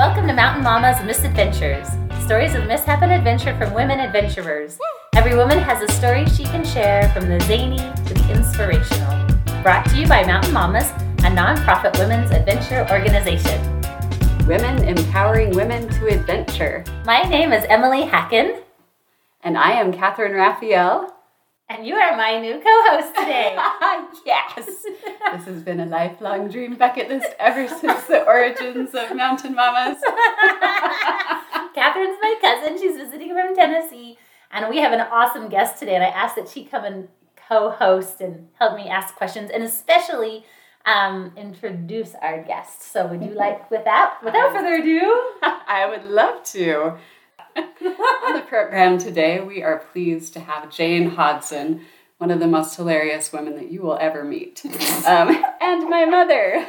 Welcome to Mountain Mama's Misadventures. Stories of mishap and adventure from women adventurers. Every woman has a story she can share from the zany to the inspirational. Brought to you by Mountain Mamas, a nonprofit women's adventure organization. Women empowering women to adventure. My name is Emily Hacken. And I am Catherine Raphael. And you are my new co-host today. yes. this has been a lifelong dream bucket list ever since the origins of Mountain Mamas. Catherine's my cousin. She's visiting from Tennessee. And we have an awesome guest today. And I asked that she come and co-host and help me ask questions and especially um, introduce our guest. So would you like with that? Without further ado, I would love to. On the program today, we are pleased to have Jane Hodson, one of the most hilarious women that you will ever meet, um, and my mother.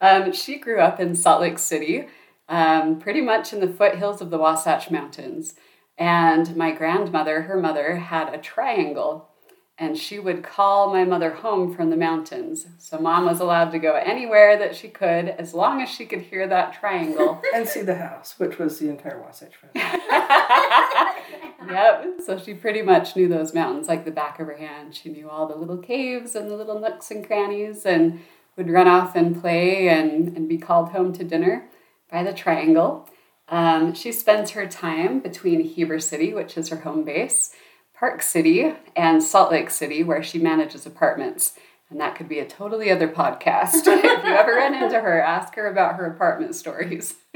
um, she grew up in Salt Lake City, um, pretty much in the foothills of the Wasatch Mountains. And my grandmother, her mother, had a triangle and she would call my mother home from the mountains. So mom was allowed to go anywhere that she could as long as she could hear that triangle and see the house, which was the entire Wasatch Front. yep. So she pretty much knew those mountains like the back of her hand. She knew all the little caves and the little nooks and crannies and would run off and play and, and be called home to dinner by the triangle. Um, she spends her time between Heber City, which is her home base, Park City and Salt Lake City, where she manages apartments. And that could be a totally other podcast. if you ever run into her, ask her about her apartment stories.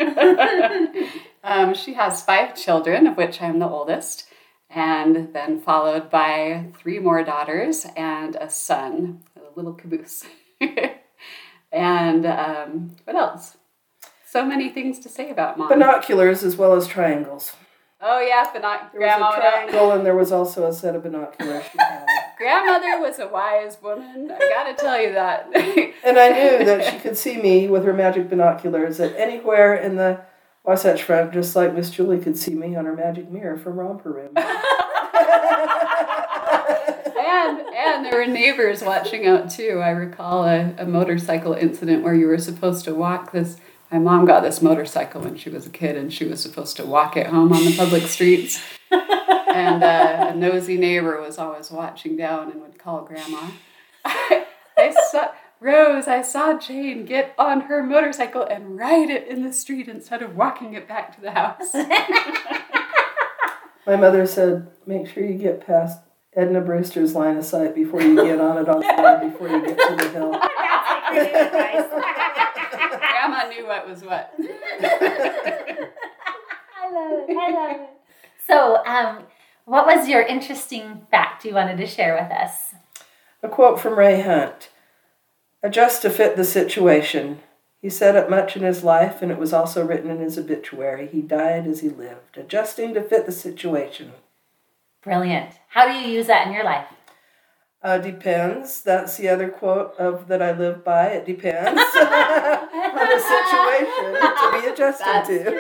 um, she has five children, of which I'm the oldest, and then followed by three more daughters and a son, a little caboose. and um, what else? So many things to say about mom. Binoculars as well as triangles. Oh yeah, binoc- there grandma was a triangle, and there was also a set of binoculars. Grandmother was a wise woman. I gotta tell you that. and I knew that she could see me with her magic binoculars at anywhere in the Wasatch Front, just like Miss Julie could see me on her magic mirror from Romper Room. and and there were neighbors watching out too. I recall a, a motorcycle incident where you were supposed to walk this my mom got this motorcycle when she was a kid, and she was supposed to walk it home on the public streets. and uh, a nosy neighbor was always watching down and would call grandma. I, I saw Rose. I saw Jane get on her motorcycle and ride it in the street instead of walking it back to the house. My mother said, "Make sure you get past Edna Brewster's line of sight before you get on it on the road before you get to the hill." Grandma knew what was what. I love it. I love it. So, um, what was your interesting fact you wanted to share with us? A quote from Ray Hunt Adjust to fit the situation. He said it much in his life, and it was also written in his obituary. He died as he lived, adjusting to fit the situation. Brilliant. How do you use that in your life? Uh, depends. That's the other quote of that I live by. It depends on the situation to be adjusted That's to. True.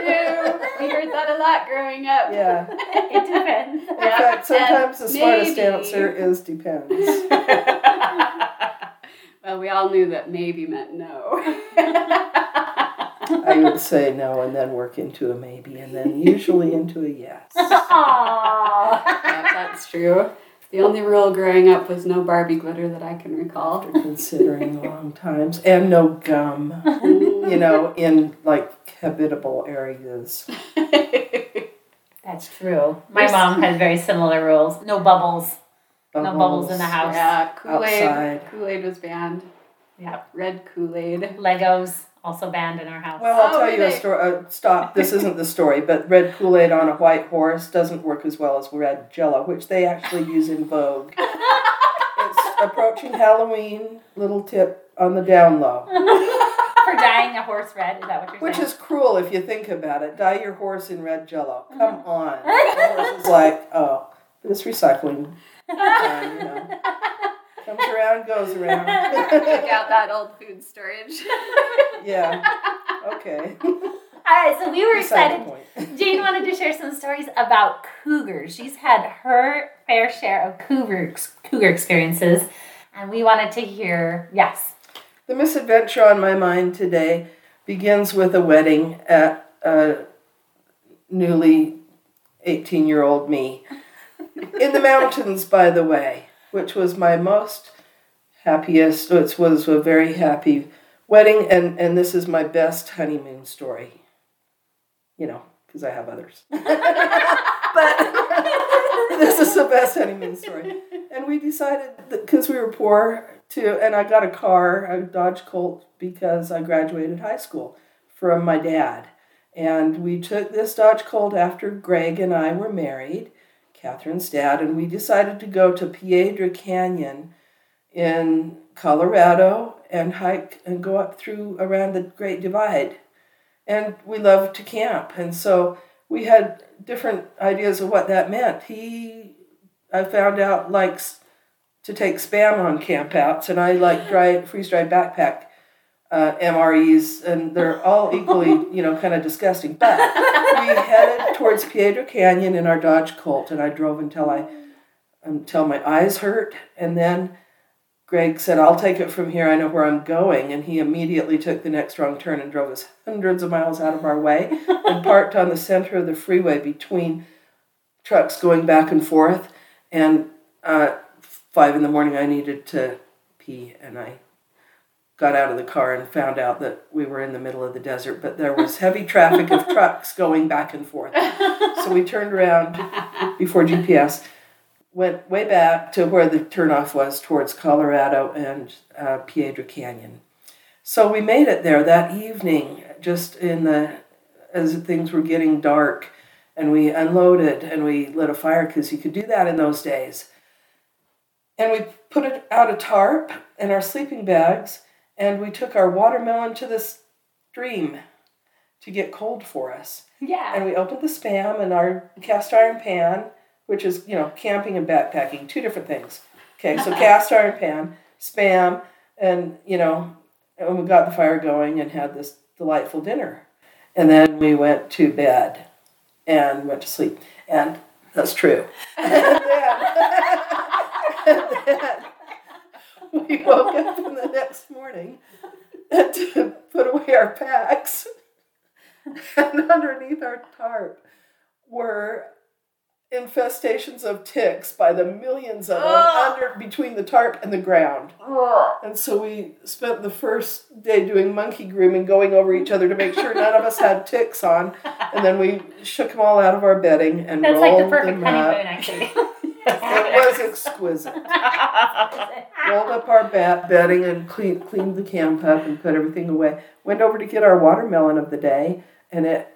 We heard that a lot growing up. Yeah. it depends. In fact, sometimes and the smartest maybe. answer is depends. well, we all knew that maybe meant no. I would say no and then work into a maybe and then usually into a yes. Aww. yeah, that's true. The only rule growing up was no Barbie glitter that I can recall. After considering long times, and no gum, mm. you know, in like habitable areas. That's true. My mom had very similar rules. No bubbles. bubbles. No bubbles in the house. Yeah, Kool Aid. Kool Aid was banned. Yeah. Red Kool Aid. Legos also banned in our house. Well, I'll oh, tell you a story. Uh, stop. This isn't the story, but red Kool Aid on a white horse doesn't work as well as red Jello, which they actually use in Vogue. it's approaching Halloween. Little tip on the down low. For dyeing a horse red, is that what you're Which saying? is cruel if you think about it. Dye your horse in red Jello. Come on. the horse is like, oh, but it's recycling. Time, you know. Comes around, goes around. Check out that old food storage. yeah. Okay. All right, so we were excited. Jane wanted to share some stories about cougars. She's had her fair share of cougar cougar experiences, and we wanted to hear. Yes. The misadventure on my mind today begins with a wedding at a newly 18 year old me in the mountains, by the way, which was my most happiest, it was a very happy wedding, and, and this is my best honeymoon story. You know, because I have others. but this is the best honeymoon story. And we decided, because we were poor, to, and I got a car, a Dodge Colt, because I graduated high school from my dad. And we took this Dodge Colt after Greg and I were married, Catherine's dad, and we decided to go to Piedra Canyon in Colorado and hike and go up through around the Great Divide. And we loved to camp. And so we had different ideas of what that meant. He, I found out, likes to take spam on campouts, and I like dry, freeze dried backpack uh, MREs, and they're all equally, you know, kind of disgusting. But we headed towards Piedra Canyon in our Dodge Colt, and I drove until I, until my eyes hurt, and then Greg said, I'll take it from here. I know where I'm going. And he immediately took the next wrong turn and drove us hundreds of miles out of our way and parked on the center of the freeway between trucks going back and forth. And uh, five in the morning, I needed to pee. And I got out of the car and found out that we were in the middle of the desert, but there was heavy traffic of trucks going back and forth. So we turned around before GPS went way back to where the turnoff was towards Colorado and uh, Piedra Canyon. So we made it there that evening, just in the as things were getting dark, and we unloaded and we lit a fire because you could do that in those days. And we put it out a tarp and our sleeping bags, and we took our watermelon to the stream to get cold for us. Yeah. And we opened the spam in our cast iron pan which is, you know, camping and backpacking, two different things. Okay, so cast iron pan, spam, and, you know, and we got the fire going and had this delightful dinner. And then we went to bed and went to sleep. And that's true. and, then, and then we woke up in the next morning to put away our packs. And underneath our tarp were infestations of ticks by the millions of them under between the tarp and the ground. And so we spent the first day doing monkey grooming, going over each other to make sure none of us had ticks on. And then we shook them all out of our bedding and That's rolled like the perfect them up. honeymoon, actually. It was exquisite. Rolled up our bat bedding and cleaned cleaned the camp up and put everything away. Went over to get our watermelon of the day, and it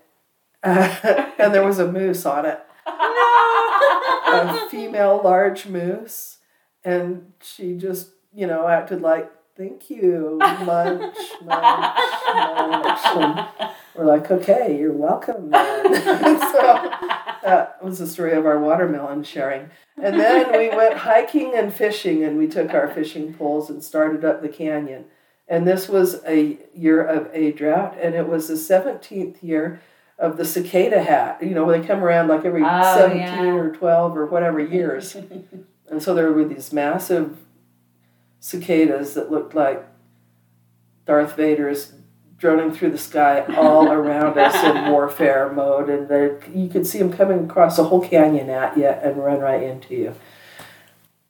uh, and there was a moose on it No. a female large moose, and she just, you know, acted like, thank you, munch, munch, munch. And we're like, okay, you're welcome, so that was the story of our watermelon sharing. And then we went hiking and fishing, and we took our fishing poles and started up the canyon. And this was a year of a drought, and it was the 17th year of the cicada hat. You know, they come around like every Oh, 17 yeah. or 12 or whatever years. and so there were these massive cicadas that looked like Darth Vader's droning through the sky all around us in warfare mode. And they, you could see them coming across the whole canyon at you and run right into you.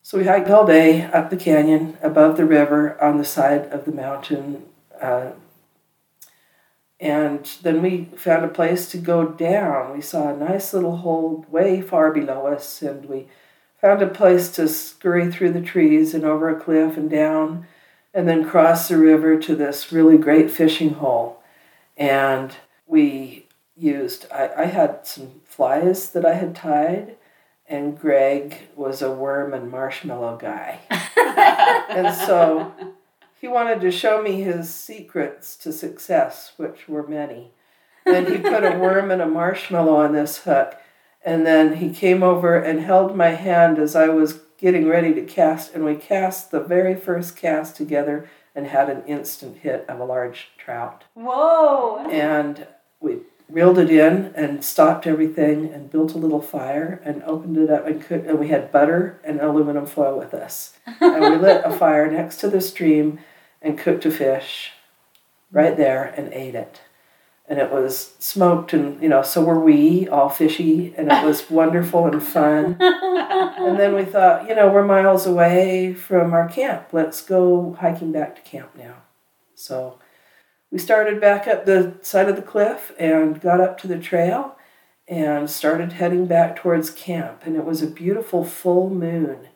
So we hiked all day up the canyon, above the river, on the side of the mountain. Uh, and then we found a place to go down. We saw a nice little hole way far below us, and we found a place to scurry through the trees and over a cliff and down, and then cross the river to this really great fishing hole. And we used, I, I had some flies that I had tied, and Greg was a worm and marshmallow guy. and so he wanted to show me his secrets to success, which were many. And he put a worm and a marshmallow on this hook. And then he came over and held my hand as I was getting ready to cast. And we cast the very first cast together and had an instant hit of a large trout. Whoa. And we reeled it in and stopped everything and built a little fire and opened it up and cooked. And we had butter and aluminum foil with us. And we lit a fire next to the stream and cooked a fish right there and ate it. And it was smoked, and you know, so were we, all fishy, and it was wonderful and fun. And then we thought, you know, we're miles away from our camp. Let's go hiking back to camp now. So we started back up the side of the cliff and got up to the trail and started heading back towards camp. And it was a beautiful full moon.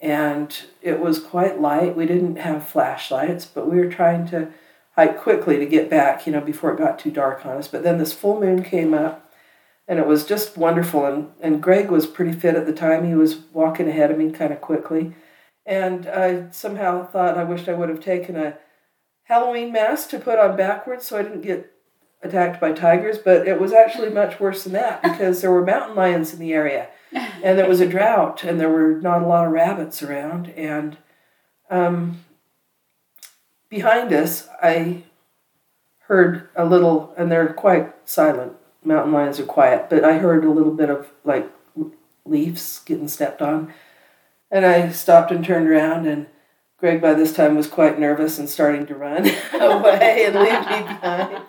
And it was quite light. We didn't have flashlights, but we were trying to hike quickly to get back, you know, before it got too dark on us. But then this full moon came up and it was just wonderful. And, and Greg was pretty fit at the time. He was walking ahead of me kind of quickly. And I somehow thought I wished I would have taken a Halloween mask to put on backwards so I didn't get attacked by tigers, but it was actually much worse than that because there were mountain lions in the area and there was a drought and there were not a lot of rabbits around. And um, behind us, I heard a little, and they're quite silent. Mountain lions are quiet, but I heard a little bit of like leaves getting stepped on. And I stopped and turned around, and Greg by this time was quite nervous and starting to run away and leave me behind.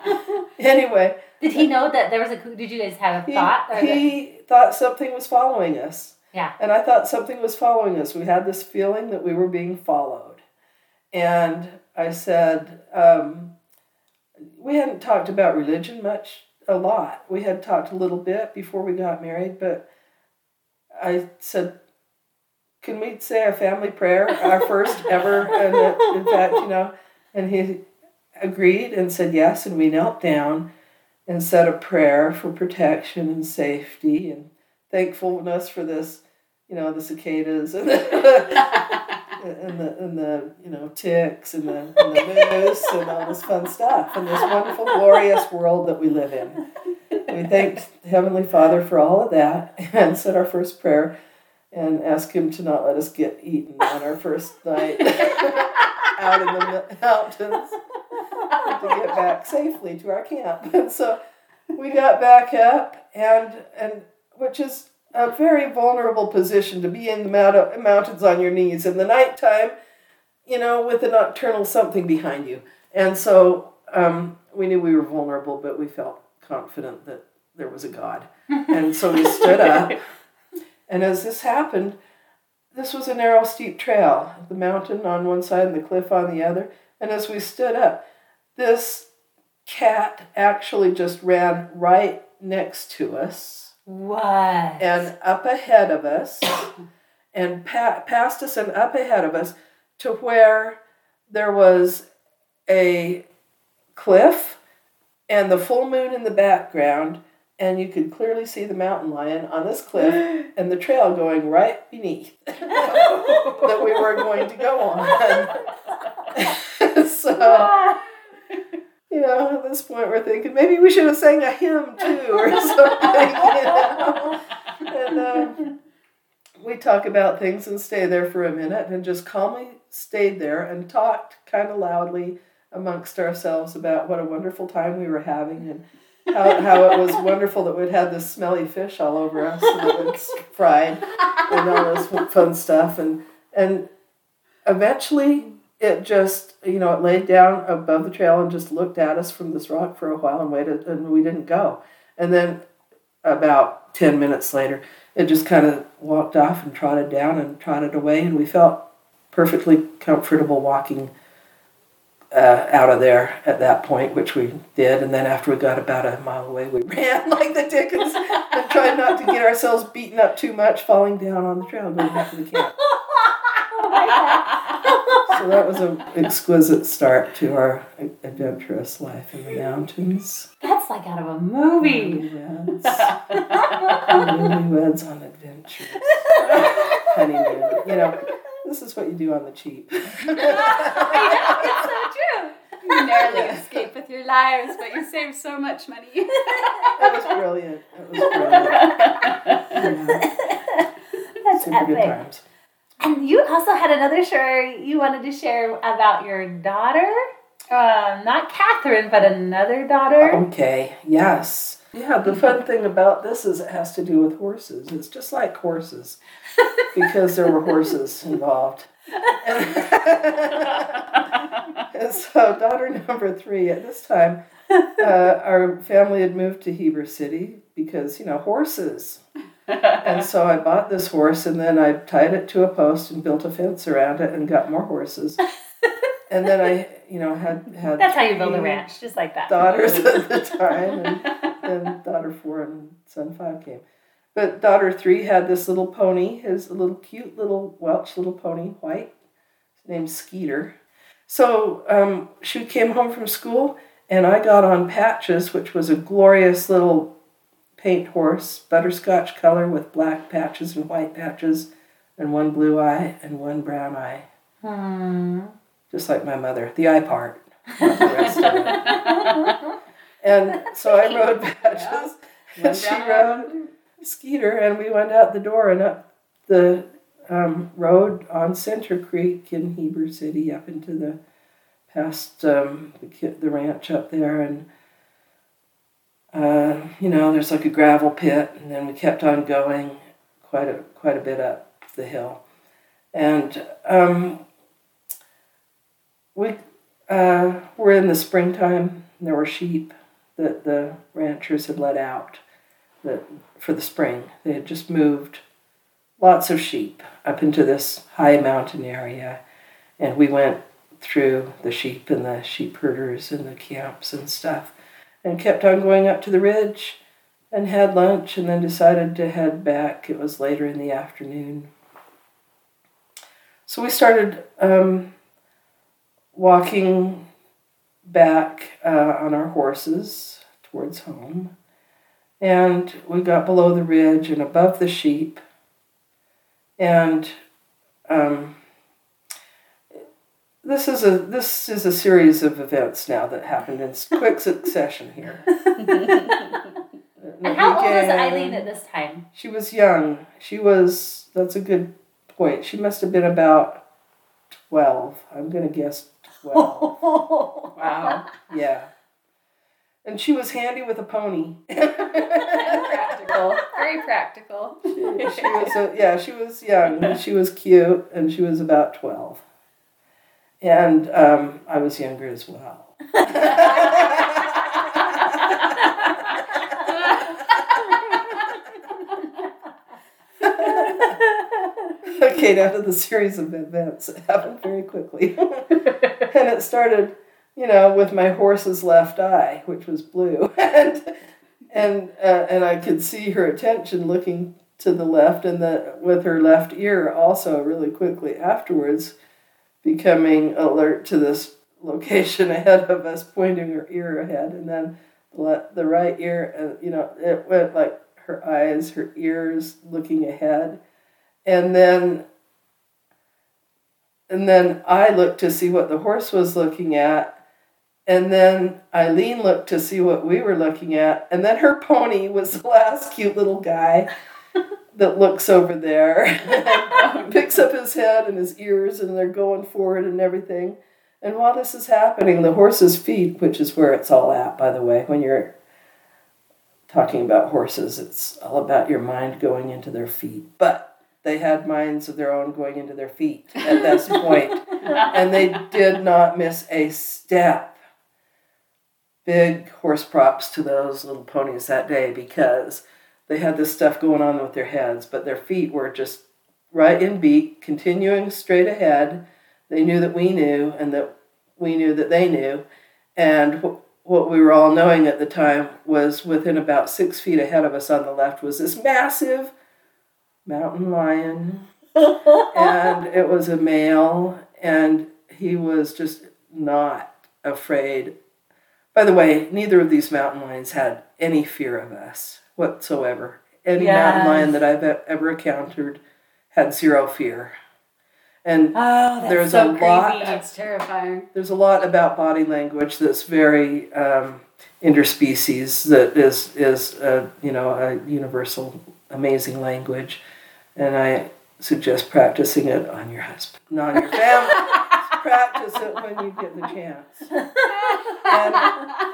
Anyway. Did he know that there was a, did you guys have a he, thought? He thought something was following us. Yeah. And I thought something was following us. We had this feeling that we were being followed. And I said, um, we hadn't talked about religion much, a lot. We had talked a little bit before we got married, but I said, can we say a family prayer, our first ever? And that, in fact, you know, and he agreed and said yes, and we knelt down and said a prayer for protection and safety and thankfulness for this, you know, the cicadas and the, and the, and the you know, ticks and the, and the moose and all this fun stuff and this wonderful, glorious world that we live in. We thanked Heavenly Father for all of that and said our first prayer and asked him to not let us get eaten on our first night out in the mountains to get back safely to our camp. And so we got back up, and and which is a very vulnerable position to be in the mount- mountains on your knees in the nighttime, you know, with a nocturnal something behind you. And so um, we knew we were vulnerable, but we felt confident that there was a God. And so we stood up. And as this happened, this was a narrow, steep trail, the mountain on one side and the cliff on the other. And as we stood up, this cat actually just ran right next to us What? and up ahead of us and pa- past us and up ahead of us to where there was a cliff and the full moon in the background and you could clearly see the mountain lion on this cliff and the trail going right beneath that we were going to go on. so, you know, at this point we're thinking maybe we should have sang a hymn too or something, you know. And um, we talk about things and stay there for a minute and just calmly stayed there and talked kind of loudly amongst ourselves about what a wonderful time we were having and how, how it was wonderful that we'd had this smelly fish all over us and it was fried and all this fun stuff and and eventually it just you know it laid down above the trail and just looked at us from this rock for a while and waited and we didn't go and then about 10 minutes later it just kind of walked off and trotted down and trotted away and we felt perfectly comfortable walking uh, out of there at that point, which we did. And then after we got about a mile away, we ran like the dickens and tried not to get ourselves beaten up too much, falling down on the trail going back to the camp. So that was an exquisite start to our adventurous life in the mountains. That's like out of a movie. Newlyweds. On adventures. Honeymoon. You know, this is what you do on the cheap. it's so true. You narrowly escape with your lives, but you save so much money. that was brilliant. That was brilliant. Yeah, That's super good epic. times. And you also had another story you wanted to share about your daughter. Um, not Catherine, but another daughter. Okay, yes. Yeah, the fun thing about this is it has to do with horses. It's just like horses because there were horses involved. And, And so, daughter number three, at this time, uh, our family had moved to Heber City because, you know, horses. And so I bought this horse and then I tied it to a post and built a fence around it and got more horses. And then I, you know, had had That's how you build a ranch, just like that. daughters at the time, and then daughter four and son five came. But daughter three had this little pony, his little cute little Welsh little pony, white, named Skeeter. So um, she came home from school, and I got on Patches, which was a glorious little paint horse, butterscotch color with black patches and white patches, and one blue eye and one brown eye, Hmm. just like my mother. The eye part, not the rest of it. And so I rode Patches, and she rode Skeeter, and we went out the door and up the um, road on Center Creek in Heber City up into the past um, the, the ranch up there, and uh, you know there's like a gravel pit, and then we kept on going quite a quite a bit up the hill, and um, we uh, were in the springtime. There were sheep that the ranchers had let out that for the spring. They had just moved lots of sheep up into this high mountain area, and we went through the sheep and the sheep herders and the camps and stuff, and kept on going up to the ridge, and had lunch, and then decided to head back. It was later in the afternoon. So we started um, walking back uh, on our horses towards home. And we got below the ridge and above the sheep. And um, this is a this is a series of events now that happened in quick succession here. And how old was Eileen at this time? She was young. She was. That's a good point. She must have been about twelve. I'm gonna guess twelve. Wow. yeah. And she was handy with a pony. practical. Very practical. she was a, yeah, she was young. She was cute, and she was about twelve. And um, I was younger as well. okay, now to the series of events. It happened very quickly. and it started, you know, with my horse's left eye, which was blue. and and uh, and I could see her attention looking to the left and the with her left ear also really quickly afterwards becoming alert to this location ahead of us pointing her ear ahead and then the, the right ear uh, you know it went like her eyes her ears looking ahead. And then and then I looked to see what the horse was looking at and then Eileen looked to see what we were looking at and then her pony was the last cute little guy that looks over there. And picks up his head and his ears and they're going forward and everything. And while this is happening the horse's feet which is where it's all at by the way when you're talking about horses it's all about your mind going into their feet. But they had minds of their own going into their feet at this point, and they did not miss a step. Big horse props to those little ponies that day because they had this stuff going on with their heads, but their feet were just right in beat, continuing straight ahead. They knew that we knew, and that we knew that they knew. And wh- what we were all knowing at the time was within about six feet ahead of us on the left was this massive mountain lion and it was a male and he was just not afraid by the way neither of these mountain lions had any fear of us whatsoever any mountain Yes. lion that i've ever encountered had zero fear and Oh, There's so a lot- That's terrifying. there's a lot about body language that's very um, interspecies that is is uh, you know a universal amazing language and i suggest practicing it on your husband not on your family practice it when you get the chance and,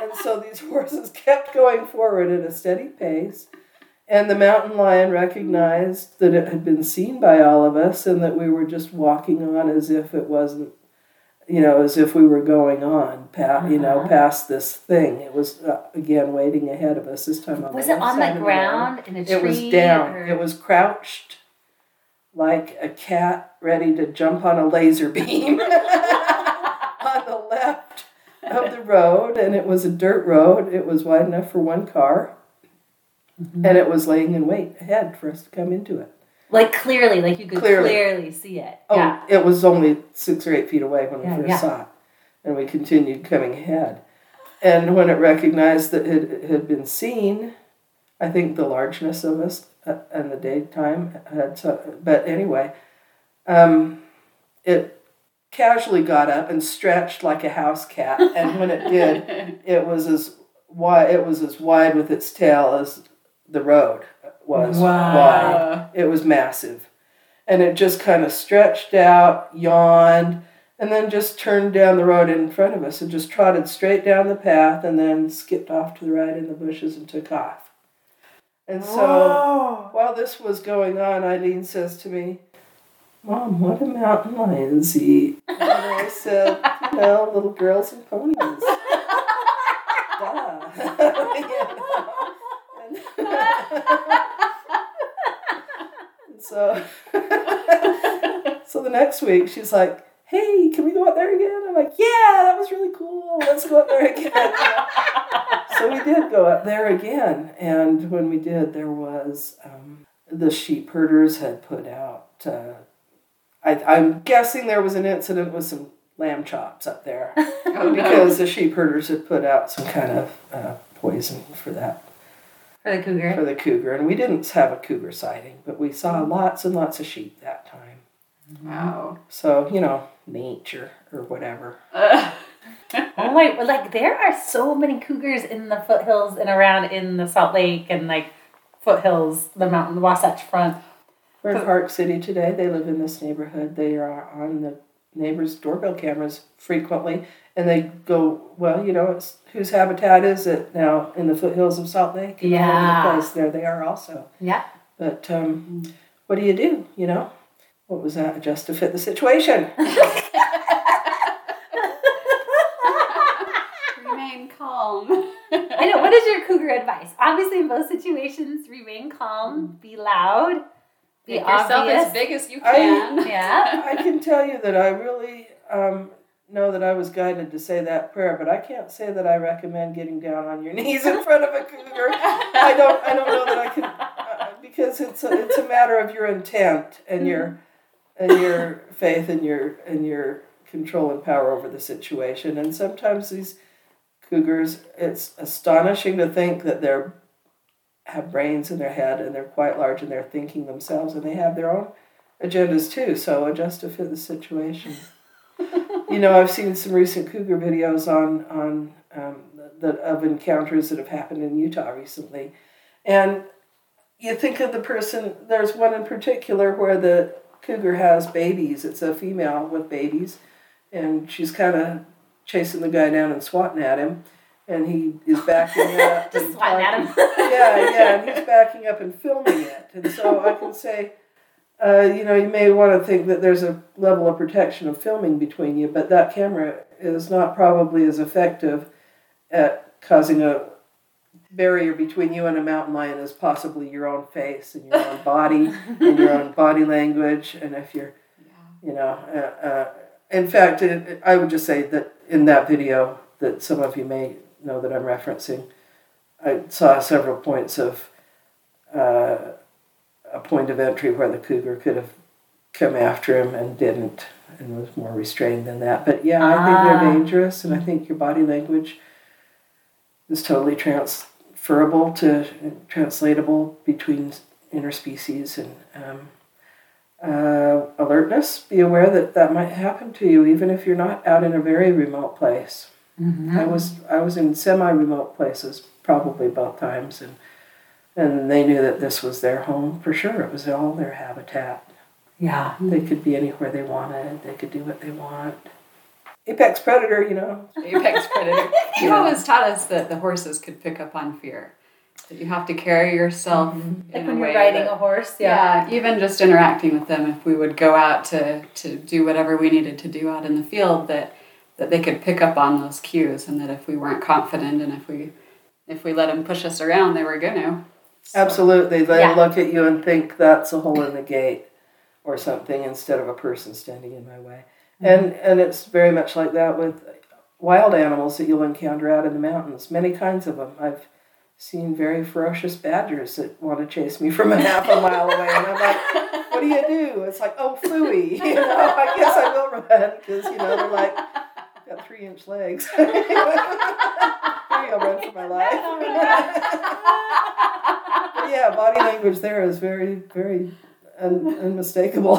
and so these horses kept going forward at a steady pace and the mountain lion recognized that it had been seen by all of us and that we were just walking on as if it wasn't you know, as if we were going on, pa- you know, Uh-huh. past this thing. It was uh, again waiting ahead of us this time on Was the it on the ground in a tree? It was down. or- It was crouched like a cat ready to jump on a laser beam on the left of the road, and it was a dirt road. It was wide enough for one car, Mm-hmm. and it was laying in wait ahead for us to come into it. like clearly, like you could Clearly. clearly, see it. Oh, Yeah. it was only six or eight feet away when Yeah, we first yeah. saw it, and we continued coming ahead. And when it recognized that it had been seen, I think the largeness of us and the daytime had. So, but anyway, um, it casually got up and stretched like a house cat, and when it did, it was as wide. It was as wide with its tail as the road was Wow. wide. It was massive. And it just kind of stretched out, yawned, and then just turned down the road in front of us and just trotted straight down the path and then skipped off to the right in the bushes and took off. And so while this was going on, Eileen says to me, Mom, what do mountain lions eat? And I said, you know, little girls and ponies. Duh. You know? And so, so the next week she's like, "Hey, can we go out there again?" I'm like, "Yeah, that was really cool. Let's go up there again." So we did go up there again, and when we did, there was um, the sheep herders had put out. Uh, I, I'm guessing there was an incident with some lamb chops up there Oh, no. because the sheep herders had put out some kind of uh, poison for that For the cougar. for the cougar, and we didn't have a cougar sighting, but we saw lots and lots of sheep that time. Wow. So you know, nature or whatever. Uh, Oh my! Like there are so many cougars in the foothills and around in the Salt Lake and like foothills, the mountain, the Wasatch Front. We're in Park City today. They live in this neighborhood. They are on the neighbors' doorbell cameras frequently, and they go, well, you know, it's whose habitat is it now in the foothills of Salt Lake? And Yeah. the place there they are also. Yeah. But um, what do you do? You know, what was that? Just to fit the situation. remain calm. I know. What is your cougar advice? Obviously, in both situations, remain calm, be loud, be Make yourself as big as you I- can. Yeah. I can tell you that I really um, know that I was guided to say that prayer, but I can't say that I recommend getting down on your knees in front of a cougar. I don't. I don't know that I can uh, because it's a, it's a matter of your intent and your and your faith and your and your control and power over the situation. And sometimes these cougars, it's astonishing to think that they're have brains in their head and they're quite large and they're thinking themselves and they have their own agendas too. So adjust to fit the situation. you know, I've seen some recent cougar videos on on um, of encounters that have happened in Utah recently, and you think of the person. There's one in particular where the cougar has babies. It's a female with babies, and she's kind of chasing the guy down and swatting at him, and he is backing up. Just swatting at him. yeah, yeah, and he's backing up and filming it. And so I can say, uh, you know, you may want to think that there's a level of protection of filming between you, but that camera is not probably as effective at causing a barrier between you and a mountain lion as possibly your own face and your own body and your own body language. And if you're, you know, uh, uh, in fact, it, I would just say that in that video that some of you may know that I'm referencing, I saw several points of uh, a point of entry where the cougar could have come after him and didn't and was more restrained than that. But yeah, I think Ah. they're dangerous, and I think your body language is totally transferable to translatable between interspecies and um, uh, alertness. Be aware that that might happen to you, even if you're not out in a very remote place. Mm-hmm. I was I was in semi-remote places probably both times, and and they knew that this was their home for sure. It was all their habitat. Yeah. They could be anywhere they wanted. They could do what they want. Apex predator, you know. Apex predator. You always taught us that the horses could pick up on fear. That you have to carry yourself in Like when you're riding that- a horse. Yeah. yeah, even just interacting with them, if we would go out to, to do whatever we needed to do out in the field, that that they could pick up on those cues and that if we weren't confident and if we if we let them push us around they were gonna So. absolutely they yeah. look at you and think that's a hole in the gate or something instead of a person standing in my way mm-hmm. and and it's very much like that with wild animals that you'll encounter out in the mountains many kinds of them i've seen very ferocious badgers that want to chase me from a half a mile away and i'm like what do you do it's like oh fooey you know i guess i will run because you know they're like got three inch legs. Maybe I'll run for my life. yeah, body language there is very, very un- unmistakable.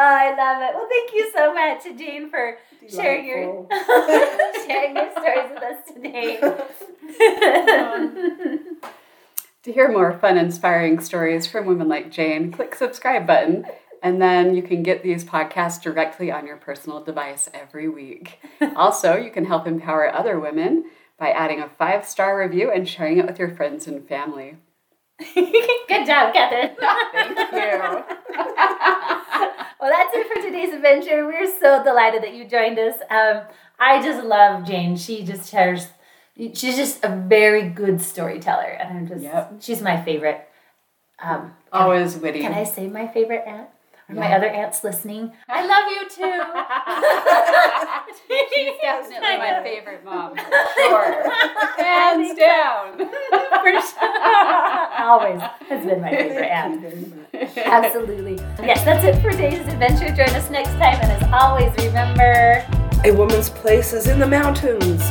Oh, I love it. Well, thank you so much, Jane, for sharing your sharing your stories with us today. to hear more fun, inspiring stories from women like Jane, click subscribe button and then you can get these podcasts directly on your personal device every week. also, you can help empower other women by adding a five star review and sharing it with your friends and family. Good job, Catherine. Thank you. Well, that's it for today's adventure. We're so delighted that you joined us. Um, I just love Jane. She just shares, she's just a very good storyteller. And I'm just, yep. she's my favorite. Um, Always I, witty. Can I say my favorite aunt? Are yeah. my other aunts listening? I love you too. She's definitely my favorite mom. Sure. Hands down. For sure. Always has been my favorite aunt. Absolutely. Yes, that's it for today's adventure. Join us next time. And as always, remember a woman's place is in the mountains.